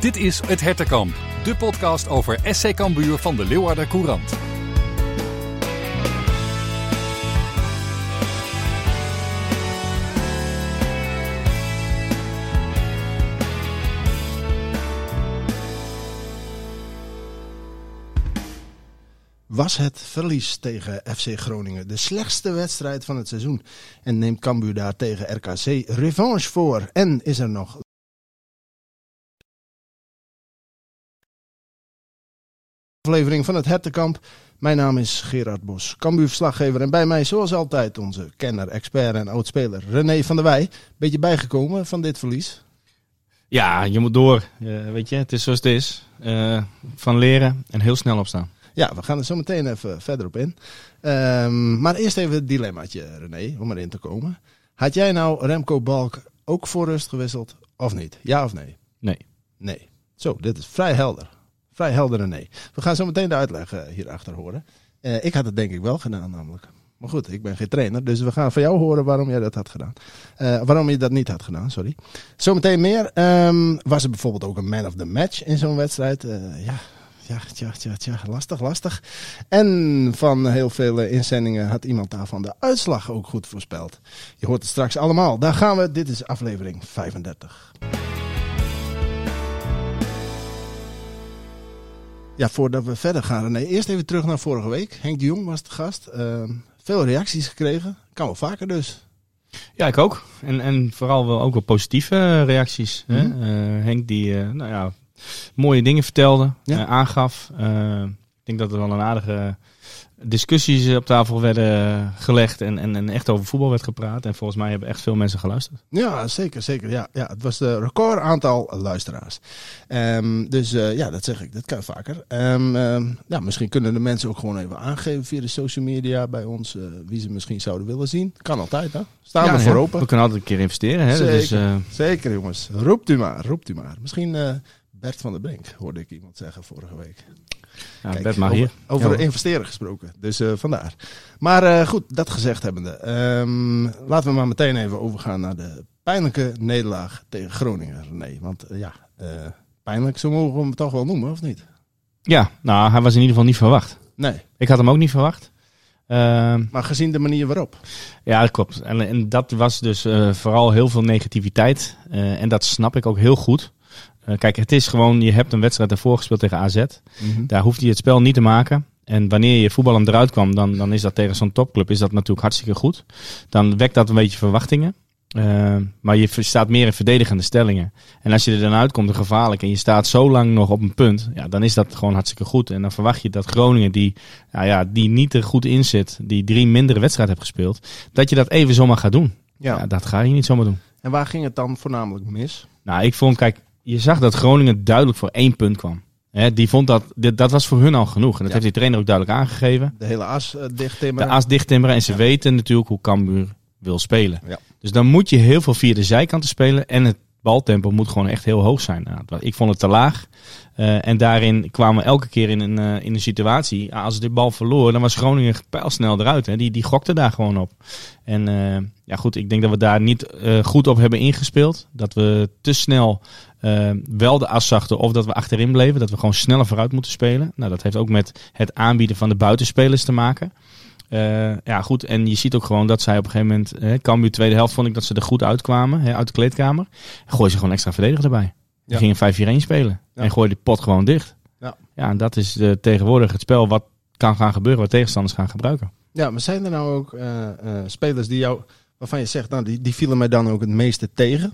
Dit is Het Hertenkamp, de podcast over SC Cambuur van de Leeuwarder Courant. Was het verlies tegen FC Groningen de slechtste wedstrijd van het seizoen? En neemt Cambuur daar tegen RKC revanche voor? En is er nog aflevering van het Hertenkamp. Mijn naam is Gerard Bos, Cambuur-verslaggever. En bij mij, zoals altijd, onze kenner, expert en oudspeler René van der Wij. Beetje bijgekomen van dit verlies. Ja, je moet door. Uh, weet je, het is zoals het is. Uh, van leren en heel snel opstaan. Ja, we gaan er zo meteen even verder op in. Um, maar eerst even het dilemmaatje, René, om erin te komen. Had jij nou Remco Balk ook voor rust gewisseld of niet? Ja of nee? Nee. Nee. Zo, dit is vrij helder. Vrij helder en nee. We gaan zo meteen de uitleg uh, hierachter horen. Uh, ik had het denk ik wel gedaan namelijk. Maar goed, ik ben geen trainer, dus we gaan van jou horen waarom jij dat had gedaan. Uh, waarom je dat niet had gedaan, sorry. Zometeen meer. Um, was er bijvoorbeeld ook een man of the match in zo'n wedstrijd? ja, ja, tja, tja, tja, lastig, lastig. En van heel veel inzendingen had iemand daarvan de uitslag ook goed voorspeld. Je hoort het straks allemaal. Daar gaan we. Dit is aflevering 35. Ja, voordat we verder gaan, René, eerst even terug naar vorige week. Henk de Jong was de gast. Uh, veel reacties gekregen. Kan wel vaker dus. Ja, ik ook. En, en vooral wel ook wel positieve reacties. Mm -hmm. hè? Uh, Henk die, uh, nou ja, mooie dingen vertelde, ja. aangaf. Ik denk dat er wel een aardige discussies op tafel werden gelegd en, en, en echt over voetbal werd gepraat. En volgens mij hebben echt veel mensen geluisterd. Ja, zeker, zeker. Ja, ja, het was een record aantal luisteraars. Um, dus uh, ja, dat zeg ik, dat kan vaker. Um, um, ja, misschien kunnen de mensen ook gewoon even aangeven via de social media bij ons uh, wie ze misschien zouden willen zien. Kan altijd, hè? Staan ja, we voor ja. open. We kunnen altijd een keer investeren. Hè? Zeker, dus, uh... zeker jongens. Roept u maar, roept u maar. Misschien Bert van der Brink, hoorde ik iemand zeggen vorige week. Ja, Kijk, maar hier. Over, over ja. investeren gesproken, dus uh, vandaar. Maar uh, goed, dat gezegd hebbende. Um, laten we maar meteen even overgaan naar de pijnlijke nederlaag tegen Groningen, René. Want uh, ja, pijnlijk, zo mogen we hem toch wel noemen, of niet? Ja, nou, hij was in ieder geval niet verwacht. Nee. Ik had hem ook niet verwacht. Uh, maar gezien de manier waarop. Ja, dat klopt. En, en dat was dus vooral heel veel negativiteit. en dat snap ik ook heel goed. Uh, kijk, het is gewoon, je hebt een wedstrijd daarvoor gespeeld tegen AZ. Mm -hmm. Daar hoeft hij het spel niet te maken. En wanneer je voetbal hem eruit kwam, dan, dan is dat tegen zo'n topclub is dat natuurlijk hartstikke goed. Dan wekt dat een beetje verwachtingen. Uh, maar je staat meer in verdedigende stellingen. En als je er dan uitkomt, gevaarlijk, en je staat zo lang nog op een punt, ja, dan is dat gewoon hartstikke goed. En dan verwacht je dat Groningen, die, nou ja, die niet er goed in zit, die drie mindere wedstrijden heeft gespeeld, dat je dat even zomaar gaat doen. Ja. ja, dat ga je niet zomaar doen. En waar ging het dan voornamelijk mis? Nou, ik vond, kijk, je zag dat Groningen duidelijk voor één punt kwam. He, die vond dat, dit, dat was voor hun al genoeg. En dat ja. heeft die trainer ook duidelijk aangegeven. De hele as uh, dichttimmeren. De as dichttimmeren. En ze ja. weten natuurlijk hoe Cambuur wil spelen. Ja. Dus dan moet je heel veel via de zijkanten spelen. En het baltempo moet gewoon echt heel hoog zijn. Nou, ik vond het te laag. Uh, en daarin kwamen we elke keer in een, uh, in een situatie. Als ze de bal verloor, dan was Groningen pijlsnel eruit. Hè. Die, die gokte daar gewoon op. En uh, ja, goed, ik denk dat we daar niet goed op hebben ingespeeld. Dat we te snel wel de as zachten of dat we achterin bleven. Dat we gewoon sneller vooruit moeten spelen. Nou, dat heeft ook met het aanbieden van de buitenspelers te maken. Uh, ja, goed. En je ziet ook gewoon dat zij op een gegeven moment... Hè, Cambuur tweede helft vond ik dat ze er goed uitkwamen. Hè, uit de kleedkamer. En gooien ze gewoon extra verdediger erbij. Die ja. gingen 5-4-1 spelen. Ja. En gooien die pot gewoon dicht. Ja, ja en dat is uh, tegenwoordig het spel wat kan gaan gebeuren. Wat tegenstanders gaan gebruiken. Ja, maar zijn er nou ook uh, spelers die jou... Waarvan je zegt, nou, die, die vielen mij dan ook het meeste tegen?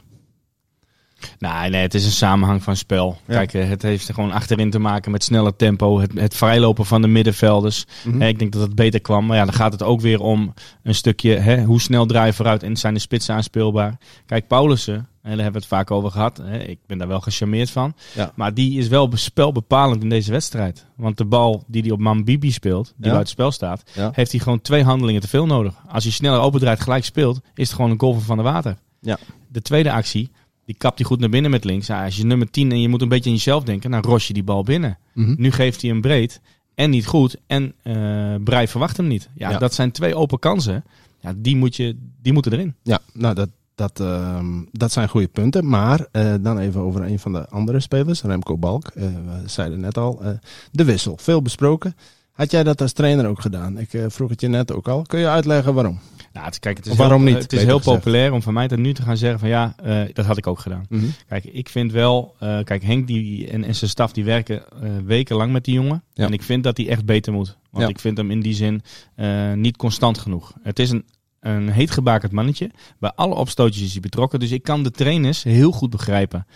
Nee, nee, het is een samenhang van spel. Ja. Kijk, het heeft er gewoon achterin te maken met snelle tempo. Het, het vrijlopen van de middenvelders. Mm -hmm. Ik denk dat het beter kwam. Maar ja, dan gaat het ook weer om een stukje... Hè, hoe snel draai je vooruit en zijn de spitsen aanspeelbaar? Kijk, Paulussen, daar hebben we het vaak over gehad. Ik ben daar wel gecharmeerd van. Ja. Maar die is wel spelbepalend in deze wedstrijd. Want de bal die hij op Mambibi speelt, die Ja. buiten spel staat... Ja. heeft hij gewoon twee handelingen te veel nodig. Als hij sneller opendraait gelijk speelt, is het gewoon een goal van der Water. Ja. De tweede actie, die kapt hij goed naar binnen met links. Ja, als je nummer 10 en je moet een beetje aan jezelf denken, dan ros je die bal binnen. Mhm. Nu geeft hij hem breed en niet goed. En eh Brei verwacht hem niet. Ja, Ja. dat zijn twee open kansen. Ja, die, moet je, die moeten erin. Ja, nou dat, dat, ehm, dat zijn goede punten. Maar eh, dan even over een van de andere spelers, Remco Balk. Eh, we zeiden net al, de wissel. Veel besproken. Had jij dat als trainer ook gedaan? Ik eh, vroeg het je net ook al. Kun je uitleggen waarom? Nou, het, kijk, het is Of waarom heel, niet, Het is heel gezegd. populair om van mij tot nu te gaan zeggen van ja, eh, dat had ik ook gedaan. Kijk, ik vind wel, eh, kijk, Henk die, en, en zijn staf die werken wekenlang met die jongen. Ja. En ik vind dat hij echt beter moet. Want Ja. ik vind hem in die zin niet constant genoeg. Het is een, een heet gebakerd mannetje. Bij alle opstootjes is hij betrokken. Dus ik kan de trainers heel goed begrijpen.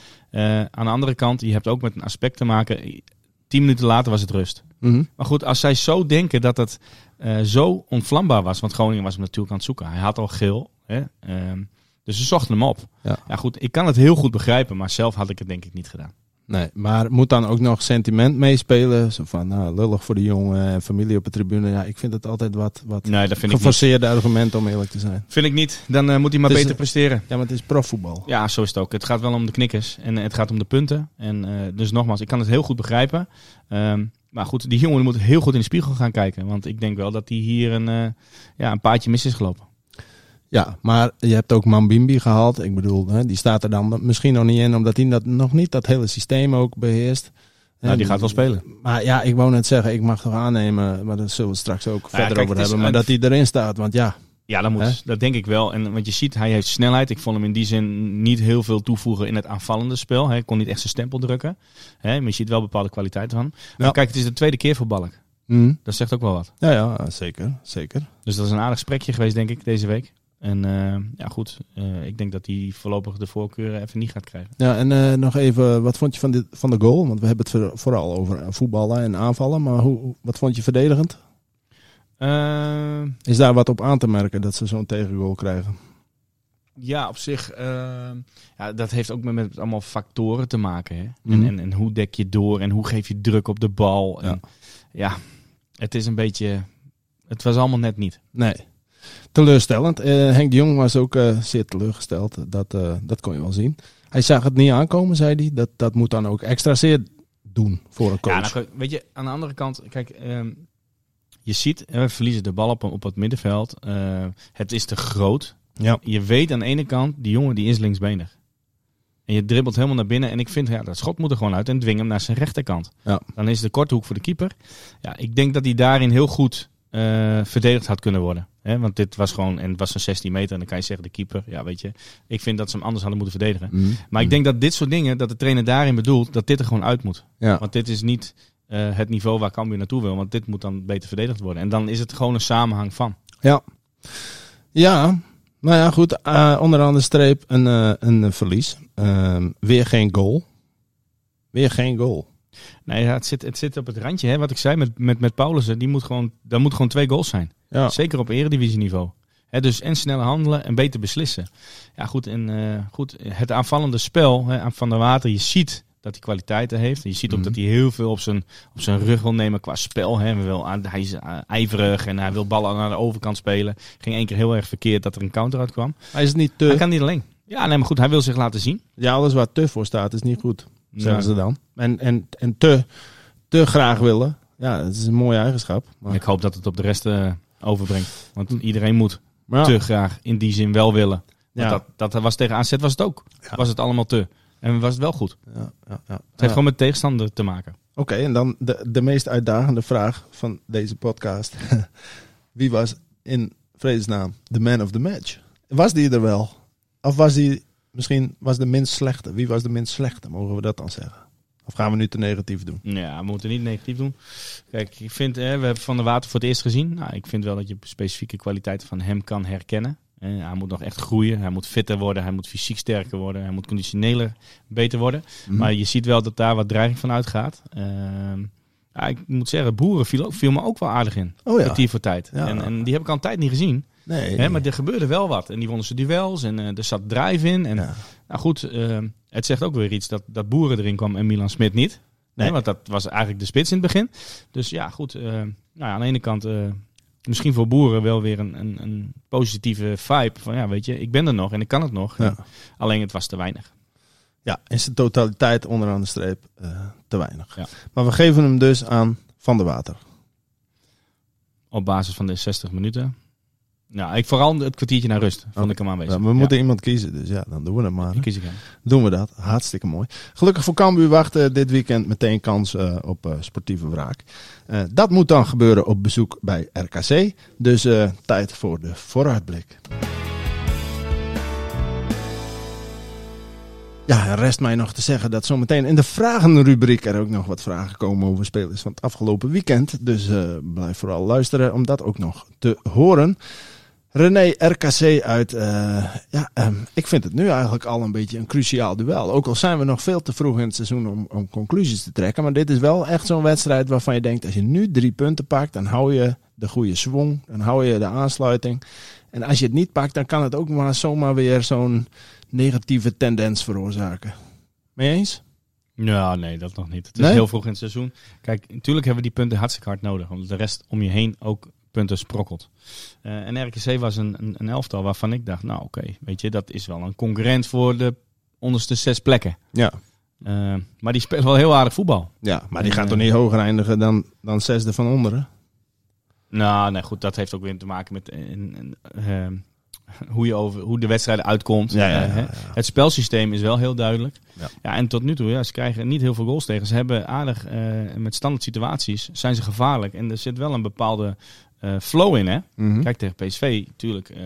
Aan de andere kant, je hebt ook met een aspect te maken. Tien minuten later was het rust. Mhm. Maar goed, als zij zo denken dat het eh, zo onvlambaar was. Want Groningen was hem natuurlijk aan het zoeken. Hij had al geel. Hè? Ehm, dus ze zochten hem op. Ja. ja, goed, ik kan het heel goed begrijpen. Maar zelf had ik het denk ik niet gedaan. Nee, maar moet dan ook nog sentiment meespelen? Zo van, nou, lullig voor de jongen en familie op de tribune. Ja, ik vind het altijd wat, wat Nee, dat vind ik niet. geforceerde argumenten om eerlijk te zijn. Vind ik niet. Dan eh, moet hij maar beter een- presteren. Ja, maar het is profvoetbal. Ja, zo is het ook. Het gaat wel om de knikkers. En eh, het gaat om de punten. En eh, dus nogmaals, ik kan het heel goed begrijpen. Ehm, maar goed, die jongen moet heel goed in de spiegel gaan kijken. Want ik denk wel dat hij hier een, eh, ja, een paadje mis is gelopen. Ja, maar je hebt ook Mambimbi gehaald. Ik bedoel, hè, die staat er dan misschien nog niet in, omdat hij dat, nog niet dat hele systeem ook beheerst. Nou, die gaat wel spelen. Maar ja, ik wou net zeggen, ik mag toch aannemen, maar daar zullen we straks ook verder kijk, over hebben. Maar dat hij erin staat, want ja, Ja, dat moet. Hè? Dat denk ik wel. En want je ziet, hij heeft snelheid. Ik vond hem in die zin niet heel veel toevoegen in het aanvallende spel. Hij kon niet echt zijn stempel drukken. Hè, maar je ziet wel bepaalde kwaliteiten van. Ja. kijk, het is de tweede keer voor Balk. hm, Dat zegt ook wel wat. ja, ja, zeker, zeker. Dus dat is een aardig gesprekje geweest, denk ik, deze week. En eh, ja, goed. eh, ik denk dat hij voorlopig de voorkeur even niet gaat krijgen. Ja, en eh, nog even, wat vond je van, dit, van de goal? Want we hebben het voor- vooral over voetballen en aanvallen, maar hoe, wat vond je verdedigend? Is daar wat op aan te merken dat ze zo'n tegengoal krijgen? ja, op zich. ja, dat heeft ook met, met allemaal factoren te maken. Hè? Mhm. En, en, en hoe dek je door en hoe geef je druk op de bal. En, ja, het is een beetje. Het was allemaal net niet. Nee. Teleurstellend. Eh, Henk de Jong was ook eh, zeer teleurgesteld. Dat, eh, dat kon je wel zien. Hij zag het niet aankomen, zei hij. Dat, dat moet dan ook extra zeer doen voor een coach. Ja, nou, weet je, aan de andere kant, kijk, ehm, je ziet, we verliezen de bal op, op het middenveld. Het is te groot. Ja. Je weet aan de ene kant, die jongen die is linksbenig. En je dribbelt helemaal naar binnen. En ik vind, ja, dat schot moet er gewoon uit en dwing hem naar zijn rechterkant. Ja. Dan is de korte hoek voor de keeper. Ja, ik denk dat hij daarin heel goed verdedigd had kunnen worden. Hè? Want dit was gewoon, en het was een 16 meter. En dan kan je zeggen, de keeper, ja, weet je. Ik vind dat ze hem anders hadden moeten verdedigen. Mhm. Maar ik denk dat dit soort dingen, dat de trainer daarin bedoelt, dat dit er gewoon uit moet. Ja. Want dit is niet eh, het niveau waar Cambuur naartoe wil. Want dit moet dan beter verdedigd worden. En dan is het gewoon een samenhang van. Ja. Ja. Nou ja, goed. eh, onderaan de streep een, eh, een verlies. Ehm, weer geen goal. Weer geen goal. Nee, ja, het, zit, het zit op het randje. Hè? Wat ik zei met, met, met Paulussen, die moet gewoon, daar moet gewoon twee goals zijn. Ja. Zeker op eredivisieniveau. Hè, dus en sneller handelen en beter beslissen. Ja, goed. En eh, goed, het aanvallende spel aan Van der Water, je ziet dat hij kwaliteiten heeft. Je ziet ook Mhm. dat hij heel veel op zijn, op zijn rug wil nemen qua spel. Hè. Hij, wil, hij is eh, ijverig en hij wil ballen naar de overkant spelen. Ging één keer heel erg verkeerd dat er een counter uitkwam. Hij is niet Hij te... kan niet alleen. Ja, nee, maar goed, hij wil zich laten zien. Ja, alles waar te voor staat is niet goed. Zeggen ze dan. En, en, en te, te graag willen. Ja, dat is een mooie eigenschap. Maar, Ik hoop dat het op de rest eh, overbrengt. Want iedereen moet ja. te graag in die zin wel willen. Want Ja. dat, dat was tegen AZ was het ook. Ja. Was het allemaal te. En was het wel goed. Het Ja, ja, ja. heeft gewoon met tegenstander te maken. Oké, en dan de, de meest uitdagende vraag van deze podcast. Wie was in vredesnaam de man of the match? Was die er wel? Of was die misschien was de minst slechte? Wie was de minst slechte? Mogen we dat dan zeggen? Of gaan we nu te negatief doen? Ja, we moeten niet negatief doen. Kijk, ik vind, eh, we hebben Van der Water voor het eerst gezien. Nou, ik vind wel dat je specifieke kwaliteiten van hem kan herkennen. Eh, hij moet nog echt groeien. Hij moet fitter worden. Hij moet fysiek sterker worden. Hij moet conditioneler beter worden. Maar je ziet wel dat daar wat dreiging van uitgaat. Ehm, ja, ik moet zeggen, Boeren viel, me ook wel aardig in. oh ja. Voor tijd. Ja. En, en die heb ik al een tijd niet gezien. Nee. Maar er gebeurde wel wat. En die wonnen ze duels en eh, er zat drive in. En ja. nou goed, eh, het zegt ook weer iets dat, dat Boeren erin kwam en Milan Smit niet. Nee. Want dat was eigenlijk de spits in het begin. Dus ja, goed. eh, nou ja, aan de ene kant misschien voor Boeren wel weer een, een, een positieve vibe. Van ja, weet je, ik ben er nog en ik kan het nog. Ja. Alleen het was te weinig. ja, in zijn totaliteit onderaan de streep te weinig. Ja. Maar we geven hem dus aan Van der Water. Op basis van de 60 minuten. Nou, ik vooral het kwartiertje naar rust vond ik hem aanwezig. Ja, we moeten iemand kiezen, dus ja, dan doen we het maar. Die kies ik hem. Doen we dat. Hartstikke mooi. Gelukkig voor Cambuur wacht eh, dit weekend meteen kans eh, op eh, sportieve wraak. Eh, dat moet dan gebeuren op bezoek bij RKC. Dus tijd voor de vooruitblik. Ja, er rest mij nog te zeggen dat zometeen in de vragenrubriek er ook nog wat vragen komen over spelers van het afgelopen weekend. Dus blijf vooral luisteren om dat ook nog te horen. René RKC uit. eh, ja, ehm, ik vind het nu eigenlijk al een beetje een cruciaal duel. Ook al zijn we nog veel te vroeg in het seizoen om, om conclusies te trekken. Maar dit is wel echt zo'n wedstrijd waarvan je denkt: als je nu drie punten pakt, dan hou je de goede swing. Dan hou je de aansluiting. En als je het niet pakt, dan kan het ook maar zomaar weer zo'n negatieve tendens veroorzaken. Mee eens? Ja, nee, dat nog niet. Het is Nee? heel vroeg in het seizoen. Kijk, natuurlijk hebben we die punten hartstikke hard nodig. Omdat de rest om je heen ook punten sprokkelt. Eh, en RKC was een, een, een elftal waarvan ik dacht, nou oké, weet je, dat is wel een concurrent voor de onderste zes plekken. Ja. Eh, maar die spelen wel heel aardig voetbal. Ja, maar die En, gaat eh, toch niet hoger eindigen dan, dan zesde van onderen? Nou, nee, goed, dat heeft ook weer te maken met en- en, hoe, je over, hoe de wedstrijden uitkomt. Ja. Het spelsysteem is wel heel duidelijk. Ja. Ja. en tot nu toe, ja, ze krijgen niet heel veel goals tegen. Ze hebben aardig, met standaard situaties, zijn ze gevaarlijk. En er zit wel een bepaalde eh, flow in, hè. Mhm. Kijk, tegen PSV, natuurlijk, eh,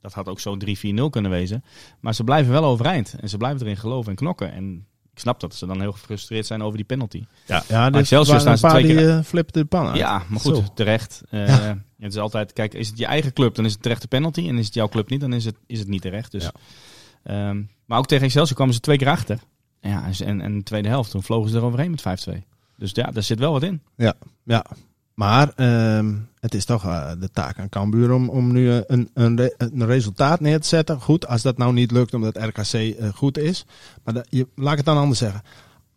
dat had ook zo 3-4-0 kunnen wezen. Maar ze blijven wel overeind. En ze blijven erin geloven en knokken. En ik snap dat ze dan heel gefrustreerd zijn over die penalty. Ja, ja Excelsior waren een staan ze paar twee die keer- eh, flipten de pan uit. Ja, maar goed, Zo. terecht. Eh, Ja. Het is altijd, kijk, is het je eigen club, dan is het terecht de penalty. En is het jouw club niet, dan is het, is het niet terecht. Dus, Ja. ehm, maar ook tegen Excelsior kwamen ze twee keer achter. Ja, en, en, de tweede helft, toen vlogen ze er overheen met 5-2. Dus ja, daar zit wel wat in. Ja, maar ehm, het is toch eh, de taak aan Cambuur om, om nu eh, een, een, een resultaat neer te zetten. Goed, als dat nou niet lukt omdat RKC eh, goed is. Maar je, laat ik het dan anders zeggen.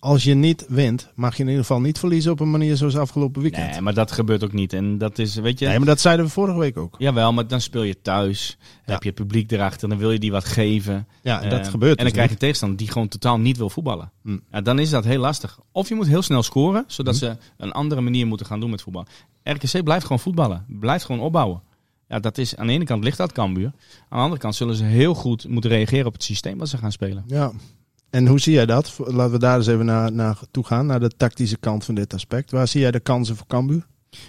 Als je niet wint, mag je in ieder geval niet verliezen op een manier zoals afgelopen weekend. Nee, maar dat gebeurt ook niet. En dat is, weet je... Nee, maar dat zeiden we vorige week ook. Jawel, maar dan speel je thuis. Ja. Heb je publiek erachter, dan wil je die wat geven. Ja, en dat Eh, gebeurt En dan dus krijg je tegenstander die gewoon totaal niet wil voetballen. Hm. Ja, dan is dat heel lastig. Of je moet heel snel scoren, zodat Hm. ze een andere manier moeten gaan doen met voetbal. RKC blijft gewoon voetballen. Blijft gewoon opbouwen. Ja, dat is, aan de ene kant ligt dat Cambuur. Aan de andere kant zullen ze heel goed moeten reageren op het systeem wat ze gaan spelen. Ja. En hoe zie jij dat? Laten we daar eens even naar, naar toe gaan, naar de tactische kant van dit aspect. Waar zie jij de kansen voor Cambuur?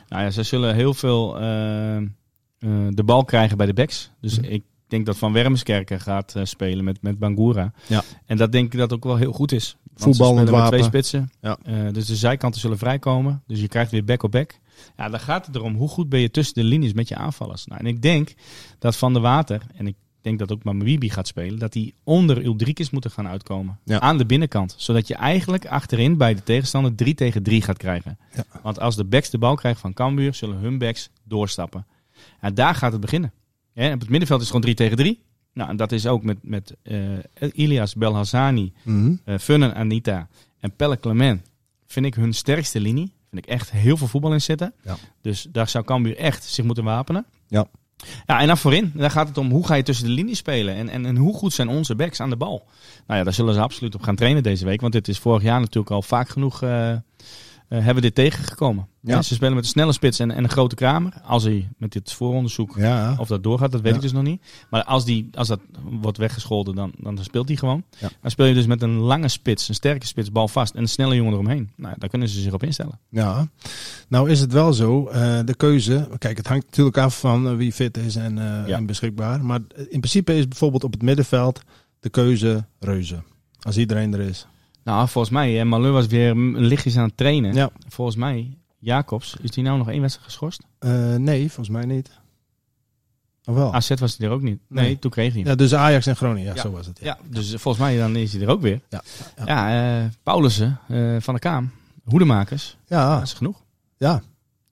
Nou ja, ze zullen heel veel eh, eh, de bal krijgen bij de backs. Dus Mhm. ik denk dat Van Wermskerken gaat eh, spelen met, met Bangura. Ja. En dat denk ik dat ook wel heel goed is. Spelen met twee spitsen. Ja. Dus de zijkanten zullen vrijkomen. Dus je krijgt weer back op back. Ja, dan gaat het erom, hoe goed ben je tussen de linies met je aanvallers? Nou, en ik denk dat Van der Water, en ik denk dat ook Mamibi gaat spelen, dat die onder Uldrikis moeten gaan uitkomen. Ja. Aan de binnenkant. Zodat je eigenlijk achterin bij de tegenstander 3 tegen 3 gaat krijgen. Ja. Want als de backs de bal krijgen van Cambuur, zullen hun backs doorstappen. En daar gaat het beginnen. Hè, op het middenveld is het gewoon 3 tegen 3. Nou, en dat is ook met, met eh, Ilias Belhassani, Mhm. eh Funnen Anita en Pelle Clement. Vind ik hun sterkste linie. Vind ik echt heel veel voetbal in zitten. Ja. Dus daar zou Cambuur echt zich moeten wapenen. Ja. Ja, en dan voorin. Daar gaat het om hoe ga je tussen de linies spelen. En, en, en hoe goed zijn onze backs aan de bal. Nou ja, daar zullen ze absoluut op gaan trainen deze week. Want dit is vorig jaar natuurlijk al vaak genoeg... eh, hebben we dit tegengekomen. Ja. Ze spelen met een snelle spits en, en een grote kramer. Als hij met dit vooronderzoek Ja. of dat doorgaat, dat weet Ja. ik dus nog niet. Maar als, die, als dat wordt weggescholden, dan, dan speelt hij gewoon. Dan speel je dus met een lange spits, een sterke spits, bal vast en een snelle jongen eromheen. Nou, daar kunnen ze zich op instellen. Ja, nou is het wel zo, eh, de keuze, kijk het hangt natuurlijk af van eh, wie fit is en, eh, en beschikbaar. Maar in principe is bijvoorbeeld op het middenveld de keuze reuze. Als iedereen er is. Nou, volgens mij, eh, Maleu was weer lichtjes aan het trainen. Ja. Volgens mij, Jacobs, is die nou nog één wedstrijd geschorst? Eh, nee, volgens mij niet. Of wel? AZ was hij er ook niet. Nee, Nee. toen kreeg hij hem. Ja, dus Ajax en Groningen, ja, Ja. zo was het. Ja. Ja, dus eh, volgens mij dan is hij er ook weer. Ja, ja. Ja, Paulussen van de Kaam, hoedemakers, Ja, dat is genoeg. ja.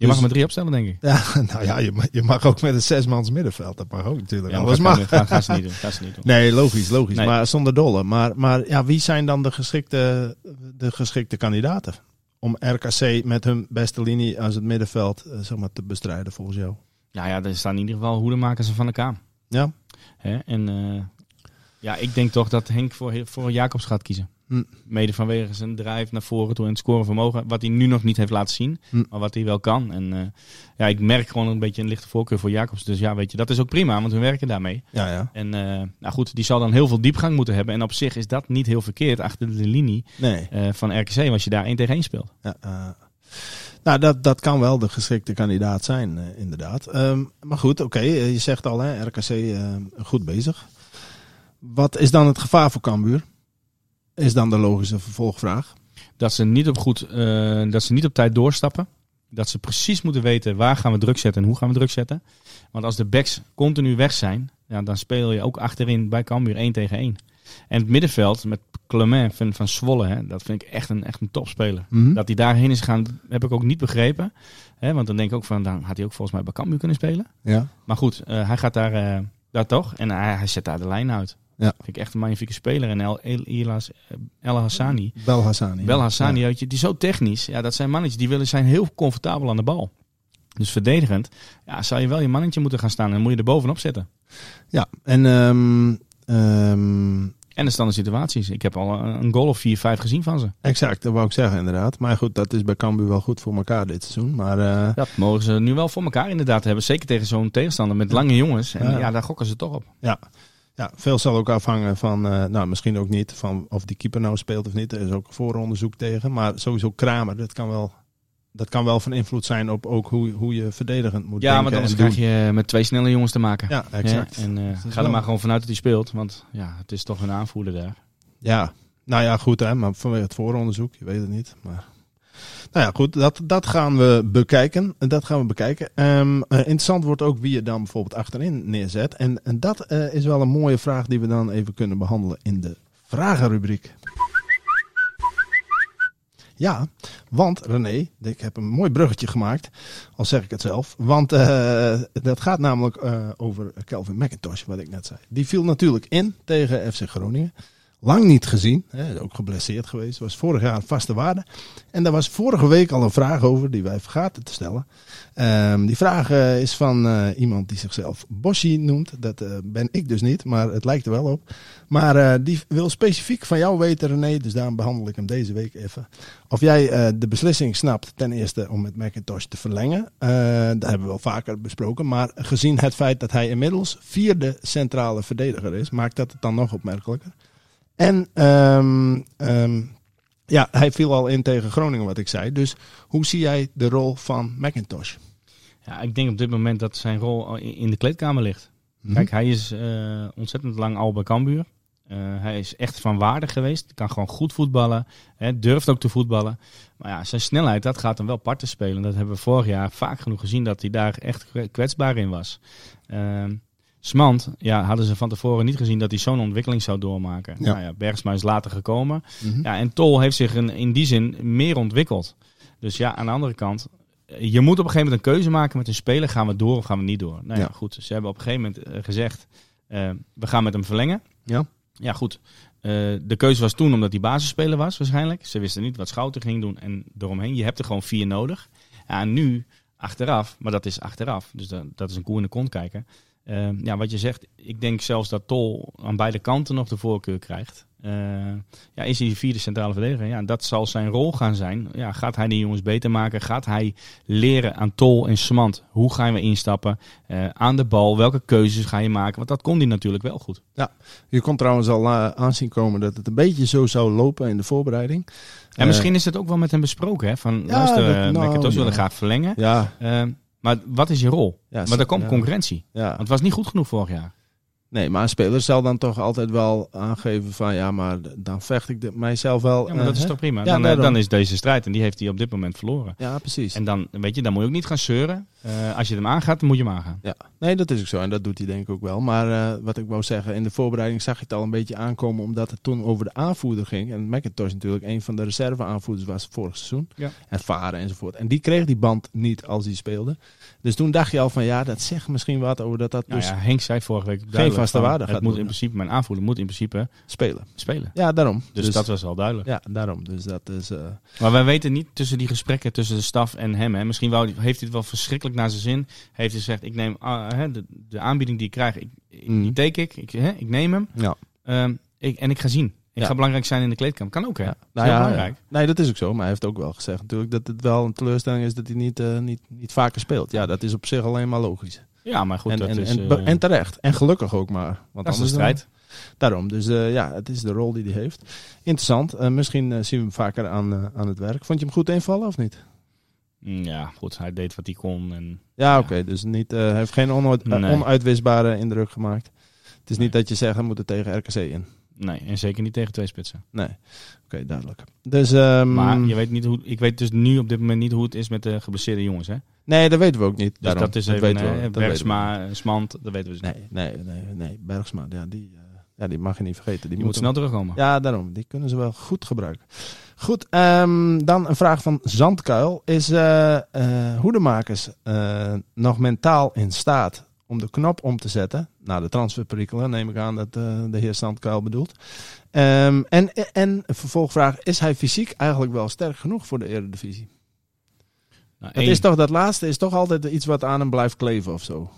Je mag Dus- hem met drie opstellen, denk ik. ja, nou ja, je mag, je mag ook met een zesmans middenveld. Dat mag ook natuurlijk. Ja, Alles maar mag. gaan, gaan ze niet doen. Gaan ze niet doen. Nee, logisch, logisch. Nee. Maar zonder dolle. Maar, maar ja, wie zijn dan de geschikte, de geschikte kandidaten? Om RKC met hun beste linie als het middenveld eh, zeg maar, te bestrijden volgens jou. Ja, ja, er staan in ieder geval hoedemakers van de Kaam. Ja, Hè? En eh, Ja, ik denk toch dat Henk voor, voor Jacobs gaat kiezen. Mede vanwege zijn drive naar voren toe en het scorevermogen. Wat hij nu nog niet heeft laten zien, maar wat hij wel kan. En eh, ja, ik merk gewoon een beetje een lichte voorkeur voor Jacobs. Dus ja, weet je, dat is ook prima, want we werken daarmee. Ja, ja. En eh, nou goed, die zal dan heel veel diepgang moeten hebben. En op zich is dat niet heel verkeerd achter de linie Nee. eh, van RKC, als je daar 1 tegen 1 speelt. Ja, nou, dat, dat kan wel de geschikte kandidaat zijn, inderdaad. Ehm, maar goed, oké, je zegt al, hè, RKC goed bezig. Wat is dan het gevaar voor Cambuur? Is dan de logische vervolgvraag. Dat ze niet op, goed, eh, dat ze niet op tijd doorstappen. Dat ze precies moeten weten waar gaan we druk zetten en hoe gaan we druk zetten. Want als de backs continu weg zijn, ja, dan speel je ook achterin bij Cambuur 1 tegen 1. En het middenveld met Clement van, van Zwolle, hè, dat vind ik echt een, echt een topspeler. Mhm. Dat hij daarheen is gegaan, heb ik ook niet begrepen. Hè, want dan denk ik ook van, dan had hij ook volgens mij bij Cambuur kunnen spelen. Ja. Maar goed, eh, hij gaat daar, eh, daar toch en hij, hij zet daar de lijn uit. Ja. Vind ik echt een magnifieke speler. En El, El, El Hassani, Bel Hassani. ja. Hassani, Ja. je, die is zo technisch. Ja, dat zijn mannetjes die willen zijn heel comfortabel aan de bal. Dus verdedigend, ja, zou je wel je mannetje moeten gaan staan en moet je er bovenop zetten. Ja, en ehm, ehm, En de standaard situaties. Ik heb al een goal of 4, 5 gezien van ze. exact, dat wou ik zeggen inderdaad. Maar goed, dat is bij Cambuur wel goed voor elkaar dit seizoen. Maar eh, Dat mogen ze nu wel voor elkaar inderdaad hebben. Zeker tegen zo'n tegenstander met lange jongens. En Ja. ja, daar gokken ze toch op. ja. Ja, veel zal ook afhangen van, eh, nou misschien ook niet, van of die keeper nou speelt of niet. Er is ook vooronderzoek tegen. Maar sowieso Kramer, dat kan wel, dat kan wel van invloed zijn op ook hoe, hoe je verdedigend moet Ja, denken maar anders en krijg doen. je met twee snelle jongens te maken. Ja, exact. Ja, en eh, ga er maar gewoon vanuit dat hij speelt. Want ja, het is toch een aanvoerder daar. Ja, nou ja, goed hè, maar vanwege het vooronderzoek, je weet het niet. Maar... Nou ja, goed, dat, dat gaan we bekijken. Dat gaan we bekijken. Ehm, eh, interessant wordt ook wie je dan bijvoorbeeld achterin neerzet. En, en dat eh, is wel een mooie vraag die we dan even kunnen behandelen in de vragenrubriek. Ja, want René, ik heb een mooi bruggetje gemaakt, al zeg ik het zelf. Want eh, dat gaat namelijk over Kelvin McIntosh, wat ik net zei. Die viel natuurlijk in tegen FC Groningen. Lang niet gezien, hè, ook geblesseerd geweest. Was vorig jaar een vaste waarde. En daar was vorige week al een vraag over die wij vergaten te stellen. Ehm, die vraag eh, is van eh, iemand die zichzelf Boshi noemt. Dat eh, ben ik dus niet, maar het lijkt er wel op. Maar die wil specifiek van jou weten, René. Dus daarom behandel ik hem deze week even. Of jij de beslissing snapt, ten eerste om met McIntosh te verlengen. Dat hebben we wel vaker besproken. Maar gezien het feit dat hij inmiddels vierde centrale verdediger is, maakt dat het dan nog opmerkelijker. En ehm, ehm, ja, hij viel al in tegen Groningen, wat ik zei. Dus hoe zie jij de rol van McIntosh? Ja, ik denk op dit moment dat zijn rol in de kleedkamer ligt. Mhm. Kijk, hij is eh, ontzettend lang al bij Cambuur. Eh, hij is echt van waarde geweest. Kan gewoon goed voetballen. Hè, durft ook te voetballen. Maar ja, zijn snelheid, dat gaat hem wel parten spelen. Dat hebben we vorig jaar vaak genoeg gezien dat hij daar echt kwe- kwetsbaar in was. Ehm Smant, ja, hadden ze van tevoren niet gezien dat hij zo'n ontwikkeling zou doormaken. Ja. Nou ja, Bergsma is later gekomen. Mhm. Ja, en Tol heeft zich in, in die zin meer ontwikkeld. Dus ja, aan de andere kant, je moet op een gegeven moment een keuze maken met een speler. Gaan we door of gaan we niet door? Nou ja, Ja. goed. Ze hebben op een gegeven moment eh, gezegd, eh, we gaan met hem verlengen. Ja. Ja, goed. Eh, de keuze was toen omdat hij basisspeler was waarschijnlijk. Ze wisten niet wat Schouten ging doen en eromheen. Je hebt er gewoon vier nodig. Ja, en nu achteraf, maar dat is achteraf. Dus dat, dat is een koe in de kont kijken. Eh, ja, wat je zegt, ik denk zelfs dat Tol aan beide kanten nog de voorkeur krijgt. Eh, ja, is hij de vierde centrale verdediger? Ja, dat zal zijn rol gaan zijn. Ja, gaat hij de jongens beter maken? Gaat hij leren aan Tol en Smant? Hoe gaan we instappen? Eh, aan de bal, welke keuzes ga je maken? Want dat kon hij natuurlijk wel goed. Je kon trouwens al eh, aanzien komen dat het een beetje zo zou lopen in de voorbereiding. En misschien is het ook wel met hem besproken. Hè? Van, ja, luister, dat- eh, nou, McIntosh wil ja. ik graag verlengen. Ja, Eh, maar wat is je rol? ja maar er komt ja, concurrentie. Ja. Want het was niet goed genoeg vorig jaar. Nee, maar een speler zal dan toch altijd wel aangeven van ja, maar dan vecht ik mijzelf wel. Ja, maar eh, dat is hè? toch prima. Ja, dan, eh, dan is deze strijd en die heeft hij op dit moment verloren. Ja, precies. En dan, weet je, dan moet je ook niet gaan zeuren. Eh, als je hem aangaat, dan moet je hem aangaan. Ja, nee, dat is ook zo. En dat doet hij denk ik ook wel. Maar eh, wat ik wou zeggen, in de voorbereiding zag je het al een beetje aankomen, omdat het toen over de aanvoerder ging. En McIntosh natuurlijk een van de reserve-aanvoerders was vorig seizoen. Ja. En Varen enzovoort. En die kreeg die band niet als hij speelde. Dus toen dacht je al van ja, dat zegt misschien wat over dat dat Nou dus ja, Henk zei vorige week duidelijk vaste waarde Het moet in principe, mijn aanvoerder moet in principe spelen. spelen. Ja, daarom. Dus, dat was wel duidelijk. Ja, daarom. Dus dat is... eh, Maar wij weten niet tussen die gesprekken tussen de staf en hem. Hè. Misschien wou, heeft hij het wel verschrikkelijk naar zijn zin. Heeft hij gezegd, ik neem hè, de, de aanbieding die ik krijg, ik, ik- Mhm. die teken ik. Ik, hè, ik neem hem. ja. Ehm, ik, en ik ga zien. Ik Ja. ga belangrijk zijn in de kleedkamer. Kan ook, hè? Ja. Nou heel ja, belangrijk. Nee, dat is ook zo. Maar hij heeft ook wel gezegd natuurlijk dat het wel een teleurstelling is dat hij niet, eh, niet, niet vaker speelt. Ja, dat is op zich alleen maar logisch. Ja, maar goed, en, dat en, is... en, eh, en terecht. En gelukkig ook maar. Want dat is de strijd. Daarom. Dus eh, ja, het is de rol die hij heeft. Interessant. Misschien zien we hem vaker aan, aan het werk. Vond je hem goed invallen of niet? Mm, Ja, goed. Hij deed wat hij kon. En Ja, oké. Dus niet, eh, hij heeft geen onuit- eh, Nee. onuitwisbare indruk gemaakt. Het is niet Nee. dat je zegt, hij moet er tegen RKC in. nee, en zeker niet tegen twee spitsen. Nee. Oké, duidelijk. Dus, ehm, Maar je weet niet hoe, ik weet dus nu op dit moment niet hoe het is met de geblesseerde jongens. Hè? Dus Nee, dat weten we ook niet. Daarom. dat is even weten we- eh, dat weten we. Bergsma, Smant, dat weten we dus niet. Nee, nee, nee, nee. Bergsma, ja, die, eh, ja, die mag je niet vergeten. Die, Die moet moet snel terugkomen. Ja, daarom. Die kunnen ze wel goed gebruiken. Goed, ehm, dan een vraag van Zandkuil. Is eh eh, Hoedemakers eh, nog mentaal in staat om de knop om te zetten? Nou, de transferperikelen neem ik aan dat de heer Zandkuil bedoelt. Ehm, en, en een vervolgvraag, is hij fysiek eigenlijk wel sterk genoeg voor de Eredivisie? Nou, Dat één- is toch, dat laatste is toch altijd iets wat aan hem blijft kleven of zo?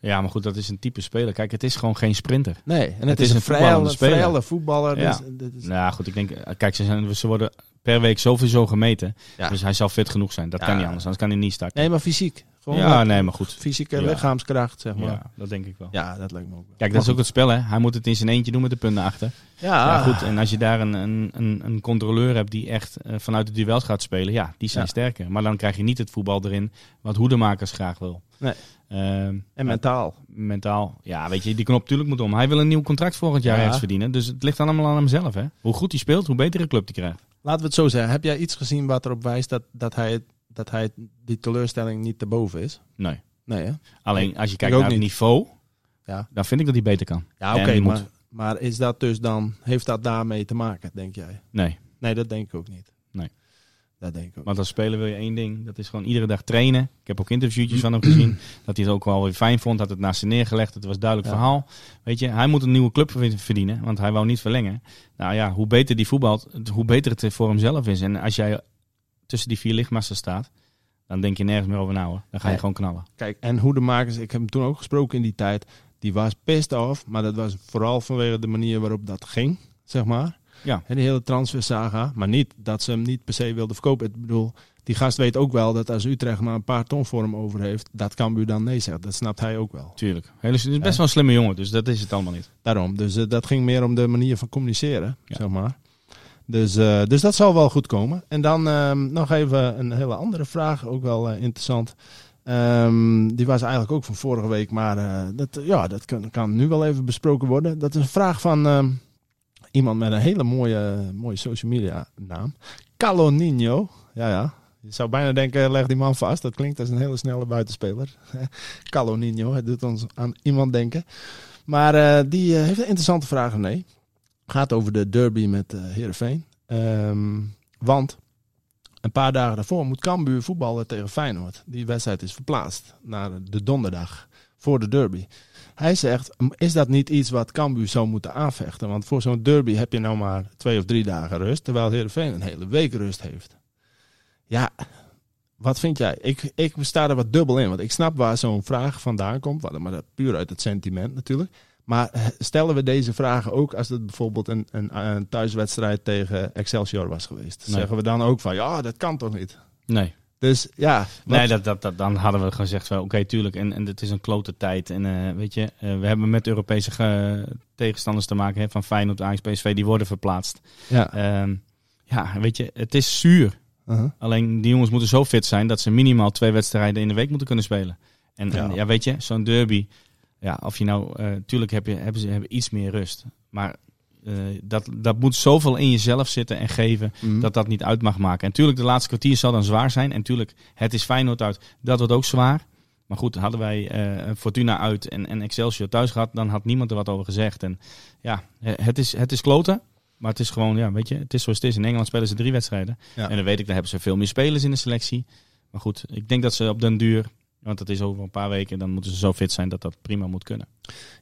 Ja, maar goed, dat is een type speler. Kijk, het is gewoon geen sprinter. Nee, en het, Het is, is een vrije, speler. voetballer. Ja. Dus, dit is, Nou goed, ik denk, eh, kijk, ze, zijn, ze worden per week sowieso gemeten. Ja. Dus hij zal fit genoeg zijn. Dat Ja. kan niet anders, anders kan hij niet starten. Nee, maar fysiek. Gewoon ja, nee, maar goed. fysieke Ja. lichaamskracht, zeg maar. Ja, dat denk ik wel. Ja, dat lijkt me ook wel. Kijk, dat is ook het spel, hè. Hij moet het in zijn eentje doen met de punten achter. Ja, Ja, goed. En als je daar een, een, een, een controleur hebt die echt eh, vanuit de duels gaat spelen, ja, die zijn Ja. sterker. Maar dan krijg je niet het voetbal erin wat Hoedemakers graag wil. Nee. Ehm, En mentaal. mentaal. Ja, weet je, die knop natuurlijk moet om. Hij wil een nieuw contract volgend jaar Ja. ergens verdienen. Dus het ligt allemaal aan hemzelf, hè. Hoe goed hij speelt, hoe beter een club hij krijgt. Laten we het zo zeggen. Heb jij iets gezien wat erop wijst dat, dat, hij, dat hij die teleurstelling niet te boven is? Nee. Nee, hè? Alleen als je kijkt naar het niveau, Ja. dan vind ik dat hij beter kan. Ja, oké. die maar, moet- maar is dat dus dan, heeft dat daarmee te maken, denk jij? Nee. Nee, dat denk ik ook niet. Dat denk ik ook Want als speler wil je één ding. Dat is gewoon iedere dag trainen. Ik heb ook interviewtjes van hem gezien. Dat hij het ook wel weer fijn vond. Had het naast zich neergelegd. Het was duidelijk Ja. verhaal. Weet je, hij moet een nieuwe club verdienen. Want hij wou niet verlengen. Nou ja, hoe beter die voetbalt, hoe beter het voor hemzelf is. En als jij tussen die vier lichtmassen staat, dan denk je nergens meer over na hoor. Dan ga je gewoon knallen. Kijk, en hoe de makers, ik heb hem toen ook gesproken in die tijd, die was pissed off, maar dat was vooral vanwege de manier waarop dat ging, zeg maar. Ja. En die hele transfersaga, maar niet dat ze hem niet per se wilden verkopen. Ik bedoel, die gast weet ook wel dat als Utrecht maar een paar ton voor hem over heeft, dat Cambuur dan nee zegt. Dat snapt hij ook wel. Tuurlijk. Hele, het is best wel een slimme jongen. Dus dat is het allemaal niet. Daarom, dus eh, dat ging meer om de manier van communiceren, Ja. zeg maar. Dus, eh, dus dat zal wel goed komen. En dan ehm, nog even een hele andere vraag, ook wel eh, interessant. Ehm, die was eigenlijk ook van vorige week, maar dat, ja, dat kan, kan nu wel even besproken worden. Dat is een vraag van ehm, iemand met een hele mooie, mooie social media naam. Calonino. Ja, ja. Je zou bijna denken, leg die man vast. Dat klinkt als een hele snelle buitenspeler. Calonino, het doet ons aan iemand denken. Maar eh, die eh, heeft een interessante vraag, René. Gaat over de derby met eh Heerenveen. Ehm, want een paar dagen daarvoor moet Cambuur voetballen tegen Feyenoord. Die wedstrijd is verplaatst naar de donderdag voor de derby. Hij zegt, "M- is dat niet iets wat Cambuur zou moeten aanvechten? Want voor zo'n derby heb je nou maar twee of drie dagen rust. Terwijl Heerenveen een hele week rust heeft. Ja, wat vind jij? Ik, ik sta er wat dubbel in. Want ik snap waar zo'n vraag vandaan komt. wat- Maar dat puur uit het sentiment natuurlijk. Maar eh, stellen we deze vragen ook als het bijvoorbeeld een, een, een thuiswedstrijd tegen Excelsior was geweest? Nee. Zeggen we dan ook van, ja, dat kan toch niet? Nee. Dus ja, wat- Nee, dat, dat, dat, dan hadden we gezegd van oké, tuurlijk. En, en het is een klote tijd. En eh, weet je, eh, we hebben met Europese tegenstanders te maken. Hè, van Feyenoord, Ajax, PSV, die worden verplaatst. ja. Ehm, ja, weet je, het is zuur. Uh-huh. Alleen die jongens moeten zo fit zijn dat ze minimaal twee wedstrijden in de week moeten kunnen spelen. En Ja. ja, ja weet je, zo'n derby. Ja, of je nou, eh tuurlijk heb je, hebben ze hebben iets meer rust. Maar eh, dat, dat moet zoveel in jezelf zitten en geven Mhm. dat dat niet uit mag maken. En tuurlijk, de laatste kwartier zal dan zwaar zijn. En tuurlijk, het is Feyenoord uit, dat wordt ook zwaar. Maar goed, hadden wij eh, Fortuna uit en, en Excelsior thuis gehad, dan had niemand er wat over gezegd. En ja, het is, het is kloten. Maar het is gewoon, ja, weet je, het is zoals het is. In Engeland spelen ze drie wedstrijden. Ja. En dan weet ik, daar hebben ze veel meer spelers in de selectie. Maar goed, ik denk dat ze op den duur, want dat is over een paar weken, dan moeten ze zo fit zijn dat dat prima moet kunnen.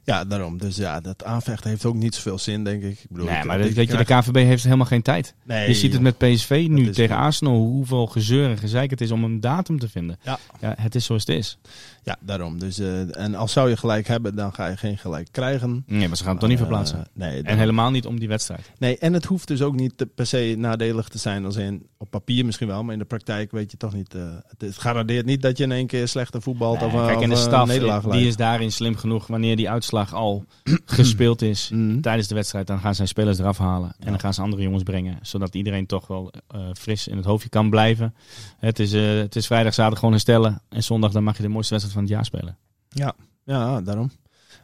Ja, daarom. Dus ja, dat aanvechten heeft ook niet zoveel zin, denk ik. ik bedoel, Nee, ik- maar dat- weet je, de KVB heeft helemaal geen tijd. Nee, je ziet het met PSV nu tegen zo. Arsenal, hoeveel gezeur en gezeik het is om een datum te vinden. Ja. ja het is zoals het is. Ja, daarom. Dus, eh, en als zou je gelijk hebben, dan ga je geen gelijk krijgen. Nee, maar ze gaan het toch niet Eh, verplaatsen. nee, En helemaal niet om die wedstrijd. nee, en het hoeft dus ook niet per se nadelig te zijn. Als in, op papier misschien wel, maar in de praktijk weet je toch niet. eh, het, garandeert niet dat je in één keer slechter voetbalt Nee, of, kijk, en de staf die is daarin slim genoeg wanneer die uitslag al gespeeld is Mhm. tijdens de wedstrijd. Dan gaan zijn spelers eraf halen en dan gaan ze andere jongens brengen. Zodat iedereen toch wel eh, fris in het hoofdje kan blijven. Het is, eh, het is vrijdag, zaterdag gewoon herstellen. En zondag dan mag je de mooiste wedstrijd van het jaar spelen. Ja, ja, daarom.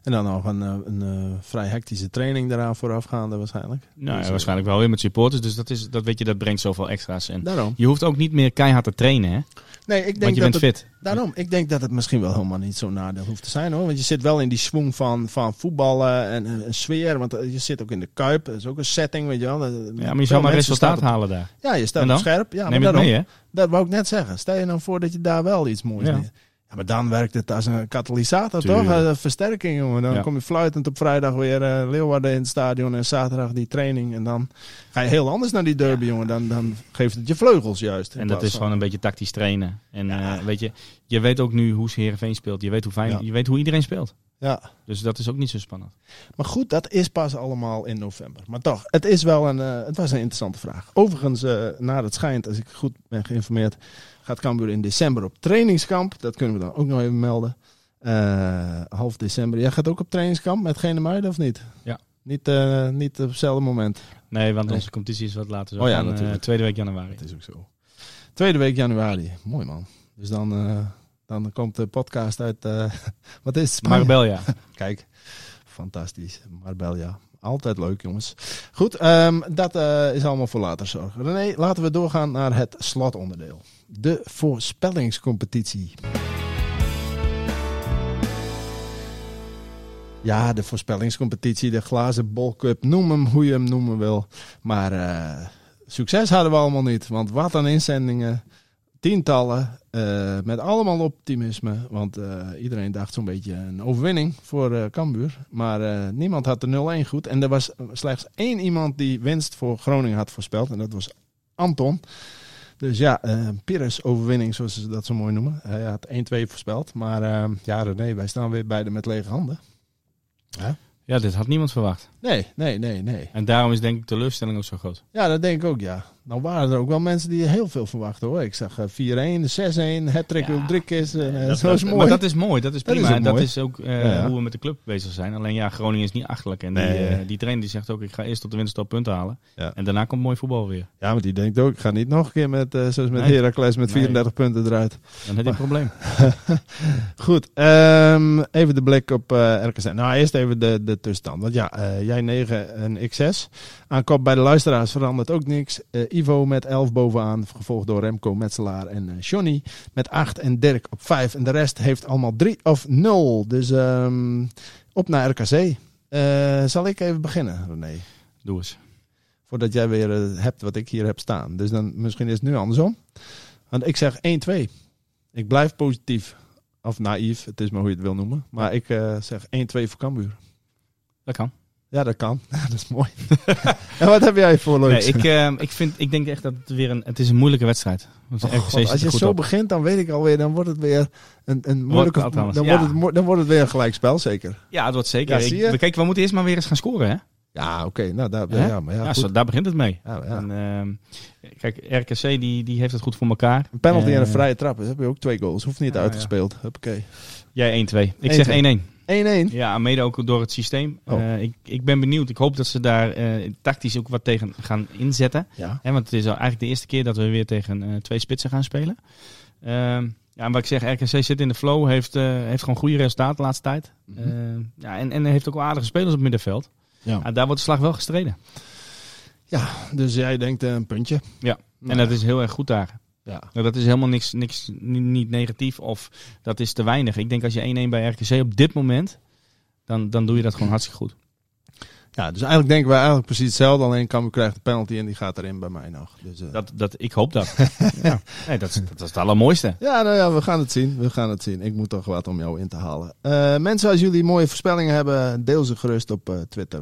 En dan nog een, eh, een, eh, vrij hectische training daaraan voorafgaande waarschijnlijk. Nou, Dus, ja, eh, waarschijnlijk wel weer met supporters. Dus dat, is, dat weet je, dat brengt zoveel extra's. En Daarom. je hoeft ook niet meer keihard te trainen, hè? Nee, ik denk Want je dat bent het, fit. Daarom, ik denk dat het misschien wel helemaal niet zo'n nadeel hoeft te zijn hoor. Want je zit wel in die swing van, van voetballen en een sfeer. Want je zit ook in de kuip. Dat is ook een setting, weet je wel. Ja, maar je zou maar resultaat op- halen daar. Ja, je staat op scherp. Ja, Neem maar daarom, mee, hè? dat wou ik net zeggen. Stel je nou voor dat je daar wel iets moois Ja. neer. Ja, maar dan werkt het als een katalysator, Tuurlijk. toch? Een versterking, jongen. Dan Ja. kom je fluitend op vrijdag weer eh, Leeuwarden in het stadion en zaterdag die training. En dan ga je heel anders naar die derby, jongen. Dan, dan geeft het je vleugels juist. En dat is van- gewoon een beetje tactisch trainen. En Ja. eh, weet je, je weet ook nu hoe Heerenveen speelt. Je weet hoe, fijn, Ja. je weet hoe iedereen speelt. Ja. Dus dat is ook niet zo spannend. Maar goed, dat is pas allemaal in november. Maar toch, het, is wel een, eh, het was een interessante vraag. Overigens, eh naar het schijnt, als ik goed ben geïnformeerd, gaat Cambuur in december op trainingskamp. Dat kunnen we dan ook nog even melden. Eh, half december. Jij gaat ook op trainingskamp met Gene Muiden of niet? Ja. Niet, niet op hetzelfde moment. Nee, want Nee. onze competitie is wat later. Zo Oh ja, natuurlijk. tweede week januari. Dat is ook zo. Tweede week januari. Mooi man. Dus dan, dan komt de podcast uit, eh, wat is het? Marbella. Kijk, fantastisch. Marbella. Altijd leuk, jongens. Goed, ehm, dat eh, is allemaal voor later zorg. René, laten we doorgaan naar het slotonderdeel. De voorspellingscompetitie. Ja, de voorspellingscompetitie, de glazen bolcup, noem hem hoe je hem noemen wil. Maar eh, succes hadden we allemaal niet, want wat een inzendingen. Tientallen, eh, met allemaal optimisme. Want eh, iedereen dacht zo'n beetje een overwinning voor eh Cambuur. Maar niemand had de 0-1 goed. En er was slechts één iemand die winst voor Groningen had voorspeld. En dat was Anton. Dus ja, Pires overwinning, zoals ze dat zo mooi noemen. Hij had 1-2 voorspeld. Maar ja, René, wij staan weer beide met lege handen. Ja, dit had niemand verwacht. Nee, nee, nee, nee. En daarom is denk ik de teleurstelling ook zo groot. Ja, dat denk ik ook, ja. Nou waren er ook wel mensen die heel veel verwachten hoor. Ik zag eh, 4-1, 6-1, hat-trick Ja. op Drikkis. Uh, Dat- zo is dat- mooi. Maar dat is mooi, dat is Dat is prima. en dat is ook eh, Ja, hoe we met de club bezig zijn. Alleen ja, Groningen is niet achterlijk. En die, eh, die trainer die zegt ook, ik ga eerst tot de winst op punten halen. Ja. En daarna komt mooi voetbal weer. Ja, maar die denkt ook, ik ga niet nog een keer met, eh, zoals met Nee. Heracles met Nee. 34 punten eruit. Dan heb je een probleem. Goed, ehm, even de blik op eh RKC. Nou, eerst even de, de tussenstand. Want ja, eh, jij 9 en ik 6. Aan kop bij de luisteraars verandert ook niks. Eh, Ivo met 11 bovenaan, gevolgd door Remco Metselaar en eh Johnny met 8 en Dirk op 5. En de rest heeft allemaal 3 of 0. Dus ehm, op naar RKC. Eh, zal ik even beginnen, René? Doe eens. Voordat jij weer eh, hebt wat ik hier heb staan. Dus dan misschien is het nu andersom. Want ik zeg 1-2. Ik blijf positief. Of naïef, het is maar hoe je het wil noemen. Maar ik eh, zeg 1-2 voor Cambuur. Dat kan. Ja, dat kan. dat is mooi. en wat heb jij voor Nee, leuks? ik, eh, ik, vind, ik denk echt dat het weer een, het is een moeilijke wedstrijd. Want Oh, God, als je zo op. begint, dan weet ik alweer, dan wordt het weer een, een moeilijke... Dan, ja. wordt het, dan wordt het weer een gelijkspel, zeker. Ja, het wordt zeker. Ja, Ik- we, kijk, we moeten eerst maar weer eens gaan scoren, hè? Ja, oké. nou, daar, ja, maar ja, Ja, zo, daar begint het mee. Ja. En, ehm, kijk, RKC die, die heeft het goed voor elkaar. Een penalty en een Eh, vrije trap. Dus heb je ook twee goals. Hoeft niet uitgespeeld. Oké. Jij 1-2. Ik 1-2. zeg 1-1. 1-1. Ja, mede ook door het systeem. Oh. Eh, ik, ik ben benieuwd. Ik hoop dat ze daar eh, tactisch ook wat tegen gaan inzetten. Ja. Hè, want het is al eigenlijk de eerste keer dat we weer tegen eh, twee spitsen gaan spelen. Ehm, ja, en wat ik zeg, RKC zit in de flow. Heeft, heeft gewoon goede resultaten de laatste tijd. Mhm. Eh, ja, en, en heeft ook wel aardige spelers op middenveld. Ja. Daar wordt de slag wel gestreden. ja, dus jij denkt een puntje. Ja. Nou, En dat is heel erg goed daar. Ja. Nou, dat is helemaal niks, niks niet, negatief of dat is te weinig. Ik denk als je 1-1 bij RKC op dit moment, dan, dan doe je dat gewoon hartstikke goed. Ja, dus eigenlijk denken wij eigenlijk precies hetzelfde. Alleen Cambuur krijgt de penalty en die gaat erin bij mij nog. Dus, eh, Dat, dat, ik hoop dat. ja. nee, dat, is, dat is het allermooiste. Ja, nou ja, we gaan het zien. We gaan het zien. Ik moet toch wat om jou in te halen. Eh, mensen, als jullie mooie voorspellingen hebben, deel ze gerust op eh, Twitter.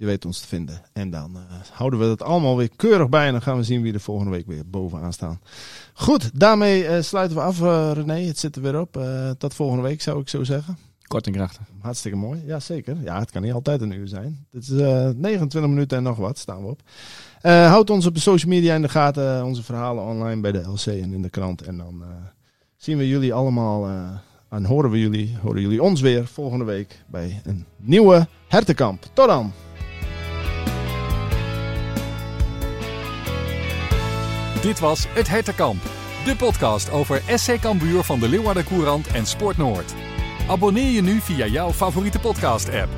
Je weet ons te vinden. En dan eh, houden we dat allemaal weer keurig bij. En dan gaan we zien wie er volgende week weer bovenaan staan. Goed, daarmee eh, sluiten we af, eh, René. Het zit er weer op. Tot volgende week, zou ik zo zeggen. Kort en krachtig. Hartstikke mooi. Ja, zeker. Ja, het kan niet altijd een uur zijn. Het is eh 29 minuten en nog wat, staan we op. Houd ons op de social media in de gaten. Onze verhalen online bij de LC en in de krant. En dan zien we jullie allemaal en horen we jullie, horen jullie ons weer volgende week bij een nieuwe hertenkamp. Tot dan! Dit was Het Hertenkamp, de podcast over SC Cambuur van de Leeuwarden Courant en Sport Noord. Abonneer je nu via jouw favoriete podcast-app.